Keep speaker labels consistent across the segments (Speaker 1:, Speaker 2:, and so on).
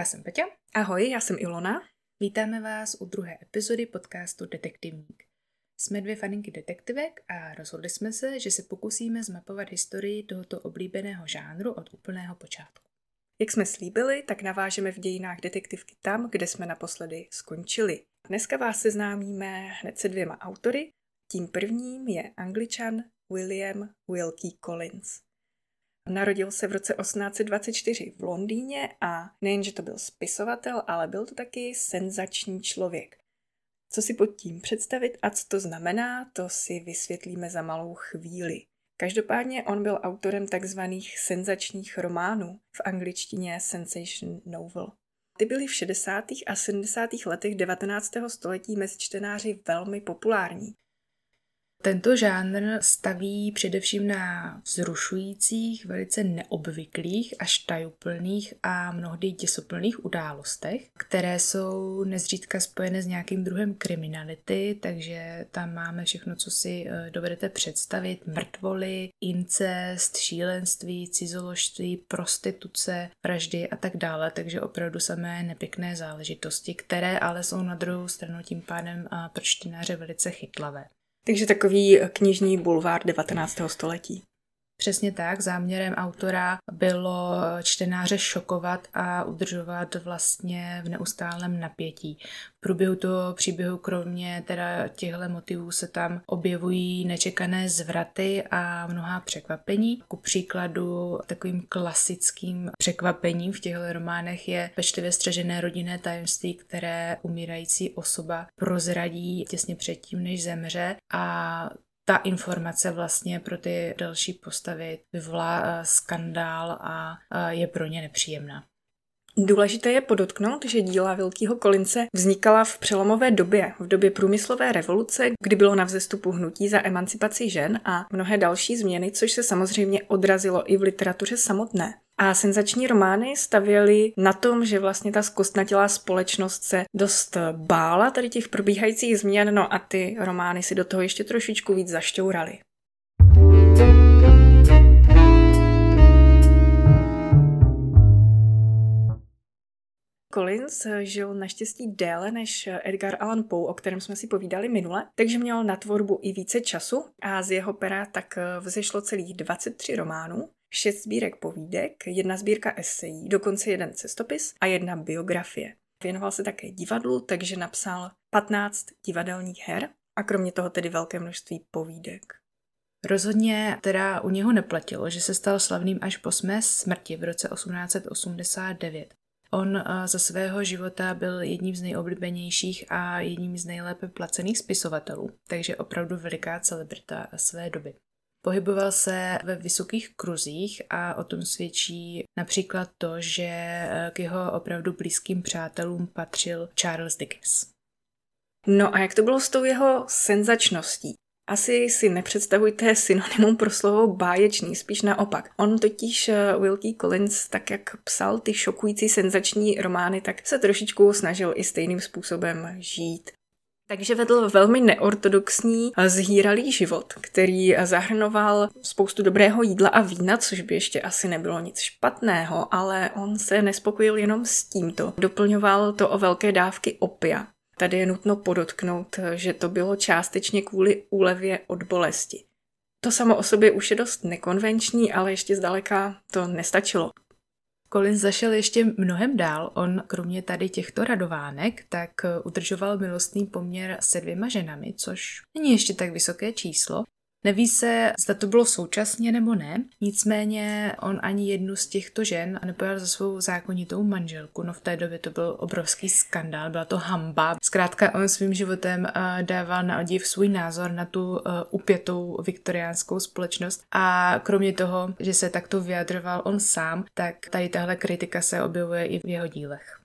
Speaker 1: já jsem Peťa.
Speaker 2: Ahoj, já jsem Ilona.
Speaker 1: Vítáme vás u druhé epizody podcastu Detektivník. Jsme dvě faninky detektivek a rozhodli jsme se, že se pokusíme zmapovat historii tohoto oblíbeného žánru od úplného počátku.
Speaker 2: Jak jsme slíbili, tak navážeme v dějinách detektivky tam, kde jsme naposledy skončili. Dneska vás seznámíme hned se dvěma autory. Tím prvním je angličan William Wilkie Collins. Narodil se v roce 1824 v Londýně a nejenže to byl spisovatel, ale byl to taky senzační člověk. Co si pod tím představit a co to znamená, to si vysvětlíme za malou chvíli. Každopádně on byl autorem takzvaných senzačních románů, v angličtině sensation novel. Ty byly v 60. a 70. letech 19. století mezi čtenáři velmi populární.
Speaker 1: Tento žánr staví především na vzrušujících, velice neobvyklých až tajuplných a mnohdy děsoplných událostech, které jsou nezřídka spojené s nějakým druhem kriminality, takže tam máme všechno, co si eh, dovedete představit, mrtvoly, incest, šílenství, cizoložství, prostituce, vraždy a tak dále, takže opravdu samé nepěkné záležitosti, které ale jsou na druhou stranu tím pádem eh, pro čtenáře velice chytlavé.
Speaker 2: Takže takový knižní bulvár 19. století.
Speaker 1: Přesně tak, záměrem autora bylo čtenáře šokovat a udržovat vlastně v neustálém napětí. V průběhu toho příběhu kromě teda těchto motivů se tam objevují nečekané zvraty a mnoha překvapení. Ku příkladu takovým klasickým překvapením v těchto románech je pečlivě střežené rodinné tajemství, které umírající osoba prozradí těsně předtím, než zemře a ta informace vlastně pro ty další postavy vyvolá eh, skandál a eh, je pro ně nepříjemná.
Speaker 2: Důležité je podotknout, že díla Velkého Kolince vznikala v přelomové době, v době průmyslové revoluce, kdy bylo na vzestupu hnutí za emancipaci žen a mnohé další změny, což se samozřejmě odrazilo i v literatuře samotné. A senzační romány stavěly na tom, že vlastně ta zkostnatělá společnost se dost bála tady těch probíhajících změn, no a ty romány si do toho ještě trošičku víc zašťouraly. Collins žil naštěstí déle než Edgar Allan Poe, o kterém jsme si povídali minule, takže měl na tvorbu i více času a z jeho pera tak vzešlo celých 23 románů, šest sbírek povídek, jedna sbírka esejí, dokonce jeden cestopis a jedna biografie. Věnoval se také divadlu, takže napsal 15 divadelních her a kromě toho tedy velké množství povídek.
Speaker 1: Rozhodně teda u něho neplatilo, že se stal slavným až po své smrti v roce 1889. On eh, za svého života byl jedním z nejoblíbenějších a jedním z nejlépe placených spisovatelů, takže opravdu veliká celebrita své doby. Pohyboval se ve vysokých kruzích a o tom svědčí například to, že eh, k jeho opravdu blízkým přátelům patřil Charles Dickens.
Speaker 2: No a jak to bylo s tou jeho senzačností? Asi si nepředstavujte synonymum pro slovo báječný, spíš naopak. On totiž eh, Wilkie Collins, tak jak psal ty šokující senzační romány, tak se trošičku snažil i stejným způsobem žít. Takže vedl velmi neortodoxní zhýralý život, který zahrnoval spoustu dobrého jídla a vína, což by ještě asi nebylo nic špatného, ale on se nespokojil jenom s tímto. Doplňoval to o velké dávky opia. Tady je nutno podotknout, že to bylo částečně kvůli úlevě od bolesti. To samo o sobě už je dost nekonvenční, ale ještě zdaleka to nestačilo.
Speaker 1: Colin zašel ještě mnohem dál. On kromě tady těchto radovánek, tak udržoval milostný poměr se dvěma ženami, což není ještě tak vysoké číslo, Neví se, zda to bylo současně nebo ne, nicméně on ani jednu z těchto žen nepojal za svou zákonitou manželku, no v té době to byl obrovský skandál, byla to hamba. Zkrátka on svým životem uh, dával na odiv svůj názor na tu uh, upětou viktoriánskou společnost a kromě toho, že se takto vyjadroval on sám, tak tady tahle kritika se objevuje i v jeho dílech.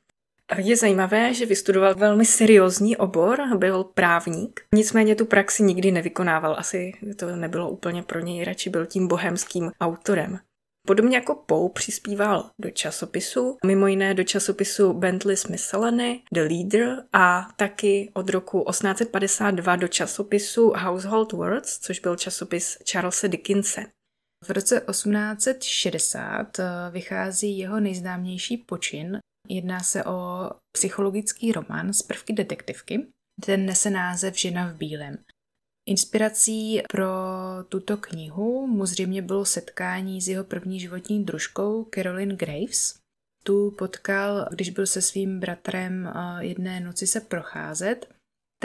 Speaker 2: Je zajímavé, že vystudoval velmi seriózní obor, byl právník, nicméně tu praxi nikdy nevykonával. Asi to nebylo úplně pro něj, radši byl tím bohemským autorem. Podobně jako Poe přispíval do časopisu, mimo jiné do časopisu Bentley's Miscellany, The Leader a taky od roku 1852 do časopisu Household Words, což byl časopis Charlesa Dickinse.
Speaker 1: V roce 1860 eh, vychází jeho nejznámější počin Jedná se o psychologický román z prvky detektivky. Ten nese název Žena v bílém. Inspirací pro tuto knihu mu zřejmě bylo setkání s jeho první životní družkou Caroline Graves. Tu potkal, když byl se svým bratrem jedné noci se procházet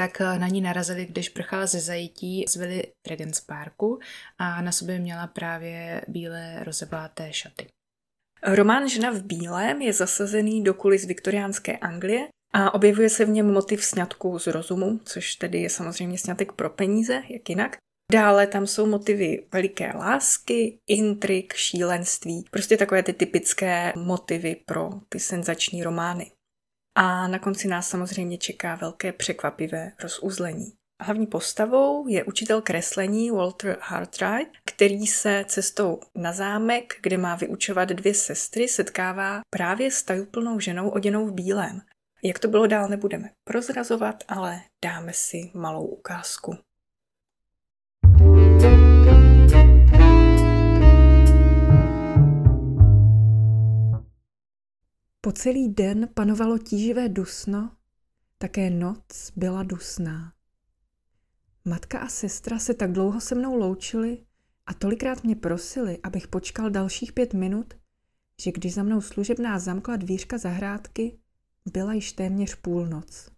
Speaker 1: tak na ní narazili, když prchala ze zajetí z Vily Regents Parku a na sobě měla právě bílé rozebláté šaty.
Speaker 2: Román Žena v bílém je zasazený do kulis viktoriánské Anglie a objevuje se v něm motiv sňatku z rozumu, což tedy je samozřejmě sňatek pro peníze, jak jinak. Dále tam jsou motivy veliké lásky, intrik, šílenství, prostě takové ty typické motivy pro ty senzační romány. A na konci nás samozřejmě čeká velké překvapivé rozuzlení. Hlavní postavou je učitel kreslení Walter Hartright, který se cestou na zámek, kde má vyučovat dvě sestry, setkává právě s tajuplnou ženou oděnou v bílém. Jak to bylo dál, nebudeme prozrazovat, ale dáme si malou ukázku.
Speaker 3: Po celý den panovalo tíživé dusno, také noc byla dusná. Matka a sestra se tak dlouho se mnou loučili a tolikrát mě prosili, abych počkal dalších pět minut, že když za mnou služebná zamkla dvířka zahrádky, byla již téměř půlnoc.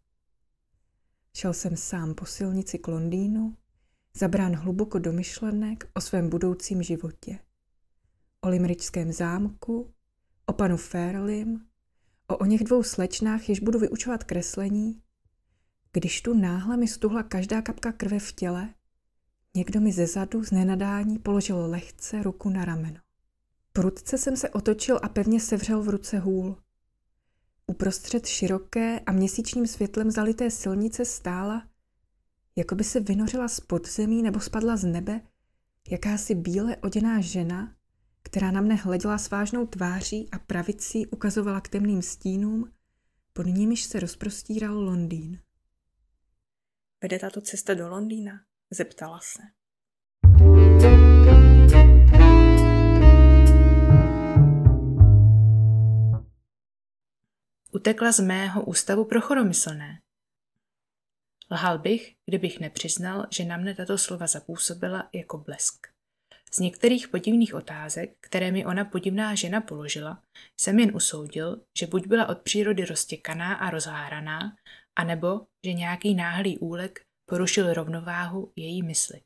Speaker 3: Šel jsem sám po silnici k Londýnu, zabrán hluboko do myšlenek o svém budoucím životě. O limričském zámku, o panu Fairlim, o o něch dvou slečnách, jež budu vyučovat kreslení, když tu náhle mi stuhla každá kapka krve v těle, někdo mi ze zadu z nenadání položil lehce ruku na rameno. Prudce jsem se otočil a pevně sevřel v ruce hůl. Uprostřed široké a měsíčním světlem zalité silnice stála, jako by se vynořila z podzemí nebo spadla z nebe, jakási bíle oděná žena která na mne hleděla s vážnou tváří a pravicí ukazovala k temným stínům, pod nimiž se rozprostíral Londýn.
Speaker 2: Vede tato cesta do Londýna? Zeptala se.
Speaker 1: Utekla z mého ústavu pro choromyslné. Lhal bych, kdybych nepřiznal, že na mne tato slova zapůsobila jako blesk. Z některých podivných otázek, které mi ona podivná žena položila, jsem jen usoudil, že buď byla od přírody roztěkaná a rozháraná, anebo že nějaký náhlý úlek porušil rovnováhu její mysli.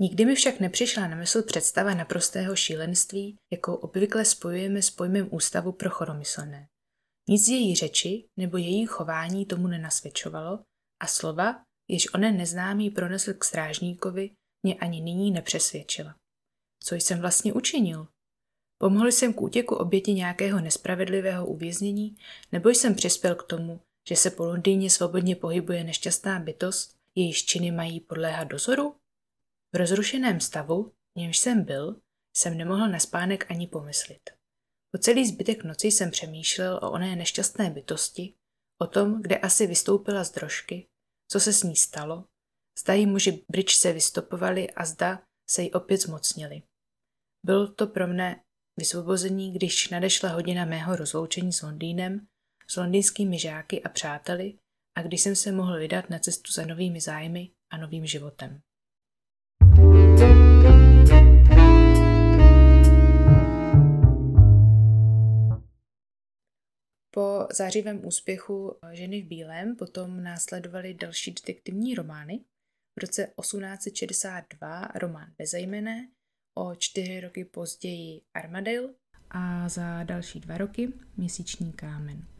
Speaker 1: Nikdy mi však nepřišla na mysl představa naprostého šílenství, jakou obvykle spojujeme s pojmem Ústavu pro choromyslné. Nic z její řeči nebo její chování tomu nenasvědčovalo a slova, jež onen neznámý pronesl k strážníkovi, mě ani nyní nepřesvědčila. Co jsem vlastně učinil? Pomohl jsem k útěku oběti nějakého nespravedlivého uvěznění, nebo jsem přispěl k tomu, že se po Londýně svobodně pohybuje nešťastná bytost, jejíž činy mají podléhat dozoru? V rozrušeném stavu, v němž jsem byl, jsem nemohl na spánek ani pomyslit. Po celý zbytek noci jsem přemýšlel o oné nešťastné bytosti, o tom, kde asi vystoupila z drožky, co se s ní stalo Zda jí muži se vystopovali a zda se jí opět zmocnili. Bylo to pro mne vysvobození, když nadešla hodina mého rozloučení s Londýnem, s londýnskými žáky a přáteli a když jsem se mohl vydat na cestu za novými zájmy a novým životem. Po zářivém úspěchu Ženy v bílém potom následovaly další detektivní romány, v roce 1862 román Bezejmené, o čtyři roky později Armadale a za další dva roky Měsíční kámen.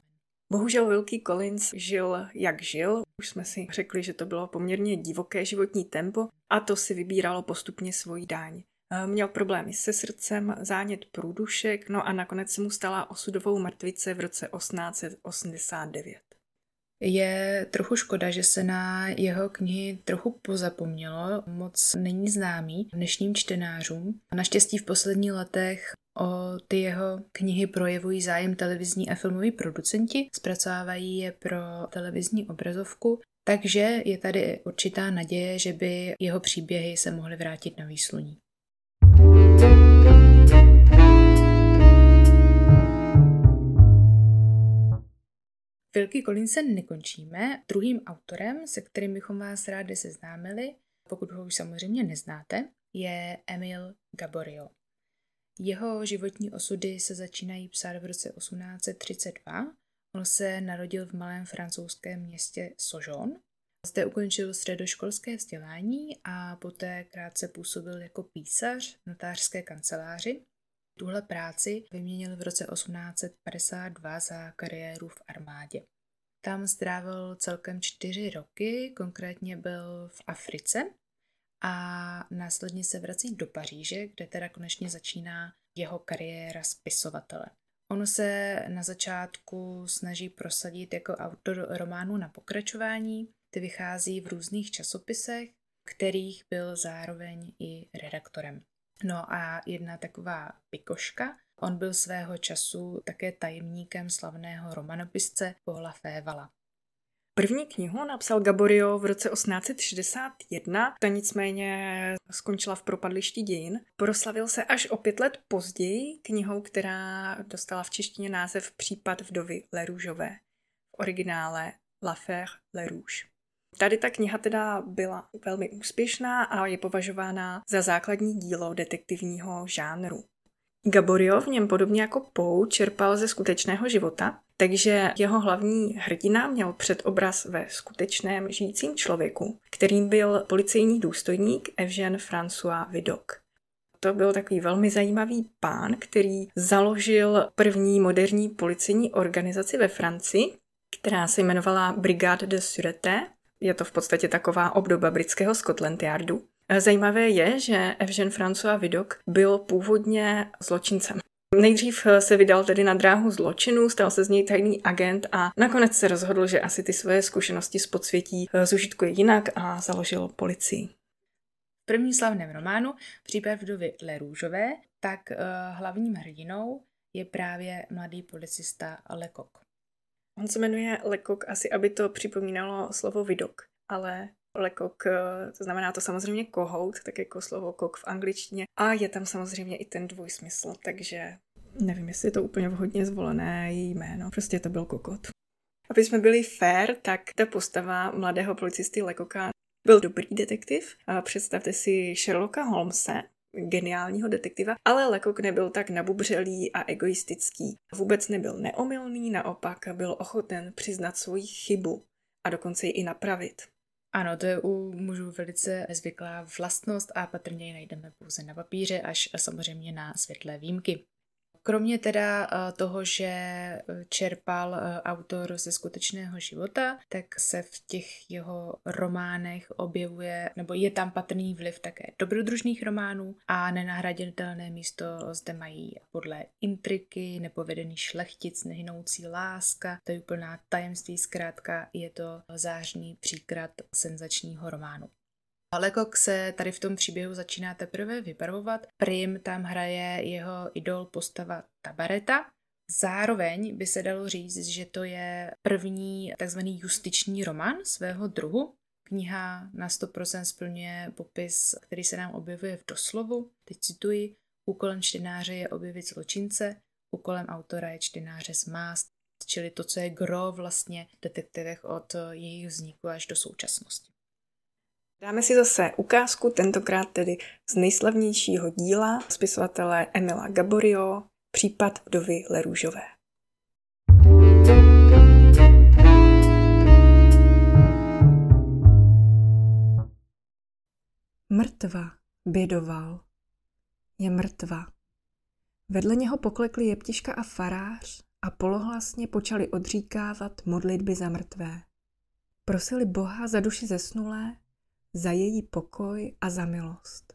Speaker 2: Bohužel Wilkie Collins žil, jak žil. Už jsme si řekli, že to bylo poměrně divoké životní tempo a to si vybíralo postupně svoji dáň. Eh, měl problémy se srdcem, zánět průdušek, no a nakonec se mu stala osudovou mrtvice v roce 1889.
Speaker 1: Je trochu škoda, že se na jeho knihy trochu pozapomnělo, moc není známý dnešním čtenářům. Naštěstí v posledních letech o ty jeho knihy projevují zájem televizní a filmoví producenti, zpracovávají je pro televizní obrazovku, takže je tady určitá naděje, že by jeho příběhy se mohly vrátit na výsluní. Wilkie Collinse nekončíme. Druhým autorem, se kterým bychom vás rádi seznámili, pokud ho už samozřejmě neznáte, je Emil Gaborio. Jeho životní osudy se začínají psát v roce 1832. On se narodil v malém francouzském městě Sojon. Zde ukončil středoškolské vzdělání a poté krátce působil jako písař v notářské kanceláři. Tuhle práci vyměnil v roce 1852 za kariéru v armádě. Tam strávil celkem čtyři roky, konkrétně byl v Africe a následně se vrací do Paříže, kde teda konečně začíná jeho kariéra spisovatele. Ono se na začátku snaží prosadit jako autor románu na pokračování, ty vychází v různých časopisech, kterých byl zároveň i redaktorem. No a jedna taková pikoška, on byl svého času také tajemníkem slavného romanopisce Paula Févala.
Speaker 2: První knihu napsal Gaborio v roce 1861, ta nicméně skončila v propadlišti dějin. Proslavil se až o pět let později knihou, která dostala v češtině název Případ vdovy Leroužové. V originále L'affaire Lerouge. Tady ta kniha teda byla velmi úspěšná a je považována za základní dílo detektivního žánru. Gaborio v něm podobně jako Pou čerpal ze skutečného života, takže jeho hlavní hrdina měl předobraz ve skutečném žijícím člověku, kterým byl policejní důstojník Evžen François Vidocq. To byl takový velmi zajímavý pán, který založil první moderní policejní organizaci ve Francii, která se jmenovala Brigade de Sûreté. Je to v podstatě taková obdoba britského Scotland Yardu. Zajímavé je, že Evžen François Vidocq byl původně zločincem. Nejdřív se vydal tedy na dráhu zločinu, stal se z něj tajný agent a nakonec se rozhodl, že asi ty svoje zkušenosti z podsvětí eh, zužitkuje jinak a založil policii.
Speaker 1: V prvním slavném románu Případ vdovy Lerůžové, tak uh, hlavním hrdinou je právě mladý policista Lekok.
Speaker 2: On se jmenuje Lekok asi, aby to připomínalo slovo vidok, ale lekok, eh, to znamená to samozřejmě kohout, tak jako slovo kok v angličtině. A je tam samozřejmě i ten dvojsmysl, takže nevím, jestli je to úplně vhodně zvolené jméno. Prostě to byl kokot. Aby jsme byli fair, tak ta postava mladého policisty Lekoka byl dobrý detektiv. Představte si Sherlocka Holmese, geniálního detektiva, ale Lekok nebyl tak nabubřelý a egoistický. Vůbec nebyl neomylný, naopak byl ochoten přiznat svoji chybu a dokonce ji i napravit.
Speaker 1: Ano, to je u mužů velice zvyklá vlastnost a patrně ji najdeme pouze na papíře, až samozřejmě na světlé výjimky. Kromě teda eh, toho, že eh, čerpal eh, autor ze skutečného života, tak se v těch jeho románech objevuje, nebo je tam patrný vliv také dobrodružných románů a nenahraditelné místo zde mají podle intriky, nepovedený šlechtic, nehynoucí láska, to je úplná tajemství, zkrátka je to zářný příklad senzačního románu. Lekok se tady v tom příběhu začíná teprve vybarvovat. Prim tam hraje jeho idol postava Tabareta. Zároveň by se dalo říct, že to je první takzvaný justiční román svého druhu. Kniha na 100% splňuje popis, který se nám objevuje v doslovu. Teď cituji, úkolem čtenáře je objevit zločince, úkolem autora je čtenáře zmást, čili to, co je gro vlastně detektivech od jejich vzniku až do současnosti.
Speaker 2: Dáme si zase ukázku, tentokrát tedy z nejslavnějšího díla spisovatele Emila Gaborio, Případ vdovy Lerůžové.
Speaker 3: Mrtva, bědoval. Je mrtva. Vedle něho poklekli jeptiška a farář a polohlasně počali odříkávat modlitby za mrtvé. Prosili Boha za duši zesnulé za její pokoj a za milost.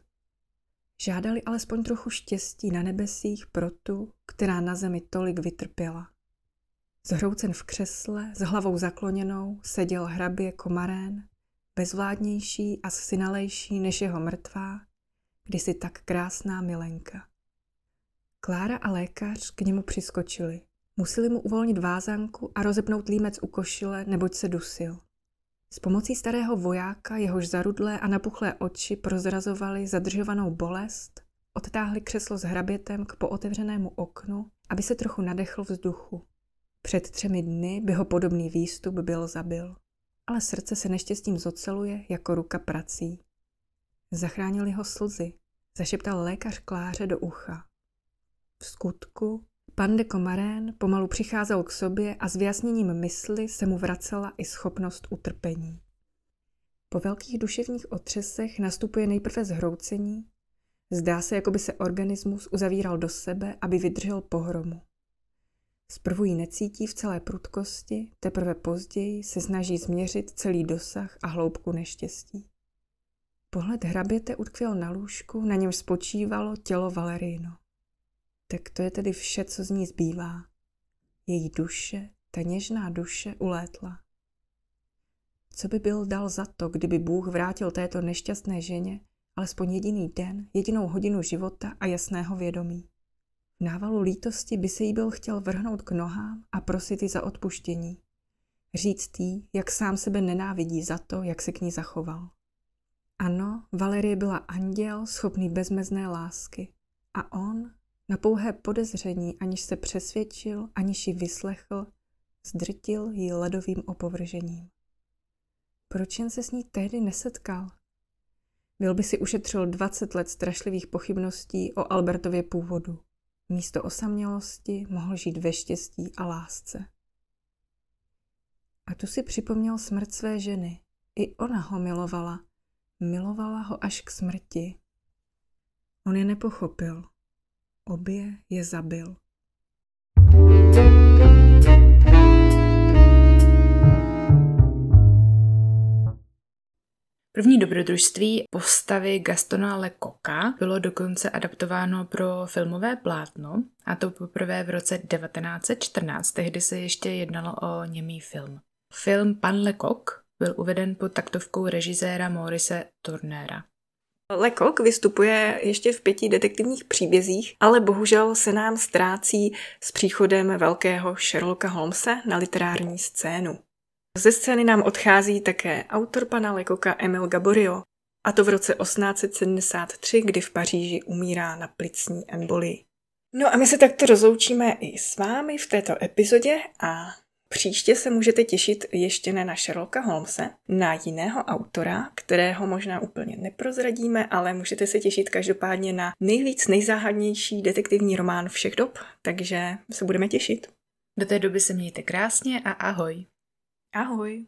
Speaker 3: Žádali alespoň trochu štěstí na nebesích pro tu, která na zemi tolik vytrpěla. Zhroucen v křesle, s hlavou zakloněnou, seděl hrabě Komarén, bezvládnější a synalejší než jeho mrtvá, kdysi tak krásná milenka. Klára a lékař k němu přiskočili. Museli mu uvolnit vázanku a rozepnout límec u košile, neboť se dusil. S pomocí starého vojáka, jehož zarudlé a napuchlé oči prozrazovali zadržovanou bolest, odtáhli křeslo s hrabětem k pootevřenému oknu, aby se trochu nadechl vzduchu.
Speaker 2: Před třemi dny by ho podobný výstup byl zabil. Ale srdce se neštěstím zoceluje jako ruka prací. Zachránili ho slzy, zašeptal lékař Kláře do ucha. V skutku pan de Komarén pomalu přicházel k sobě a s vyjasněním mysli se mu vracela i schopnost utrpení. Po velkých duševních otřesech nastupuje nejprve zhroucení, zdá se, jako by se organismus uzavíral do sebe, aby vydržel pohromu. Zprvu ji necítí v celé prudkosti, teprve později se snaží změřit celý dosah a hloubku neštěstí. Pohled hraběte utkvěl na lůžku, na něm spočívalo tělo Valerino. Tak to je tedy vše, co z ní zbývá. Její duše, ta něžná duše, ulétla. Co by byl dal za to, kdyby Bůh vrátil této nešťastné ženě alespoň jediný den, jedinou hodinu života a jasného vědomí? V návalu lítosti by se jí byl chtěl vrhnout k nohám a prosit ji za odpuštění. Říct jí, jak sám sebe nenávidí za to, jak se k ní zachoval. Ano, Valerie byla anděl, schopný bezmezné lásky. A on, na pouhé podezření, aniž se přesvědčil, aniž ji vyslechl, zdrtil ji ledovým opovržením. Proč jen se s ní tehdy nesetkal? Byl by si ušetřil 20 let strašlivých pochybností o Albertově původu. Místo osamělosti mohl žít ve štěstí a lásce. A tu si připomněl smrt své ženy. I ona ho milovala. Milovala ho až k smrti. On je nepochopil. Obě je zabil.
Speaker 1: První dobrodružství postavy Gastona Lecoqa bylo dokonce adaptováno pro filmové plátno, a to poprvé v roce 1914. Tehdy se ještě jednalo o němý film. Film Pan Lecoq byl uveden pod taktovkou režiséra Maurice Turnera.
Speaker 4: Lecoq vystupuje ještě v pěti detektivních příbězích, ale bohužel se nám ztrácí s příchodem velkého Sherlocka Holmesa na literární scénu. Ze scény nám odchází také autor pana Lekoka Emil Gaborio, a to v roce 1873, kdy v Paříži umírá na plicní embolii. No a my se takto rozloučíme i s vámi v této epizodě a příště se můžete těšit ještě ne na Sherlocka Holmese, na jiného autora, kterého možná úplně neprozradíme, ale můžete se těšit každopádně na nejvíc nejzáhadnější detektivní román všech dob, takže se budeme těšit.
Speaker 1: Do té doby se mějte krásně a ahoj.
Speaker 4: Ahoj!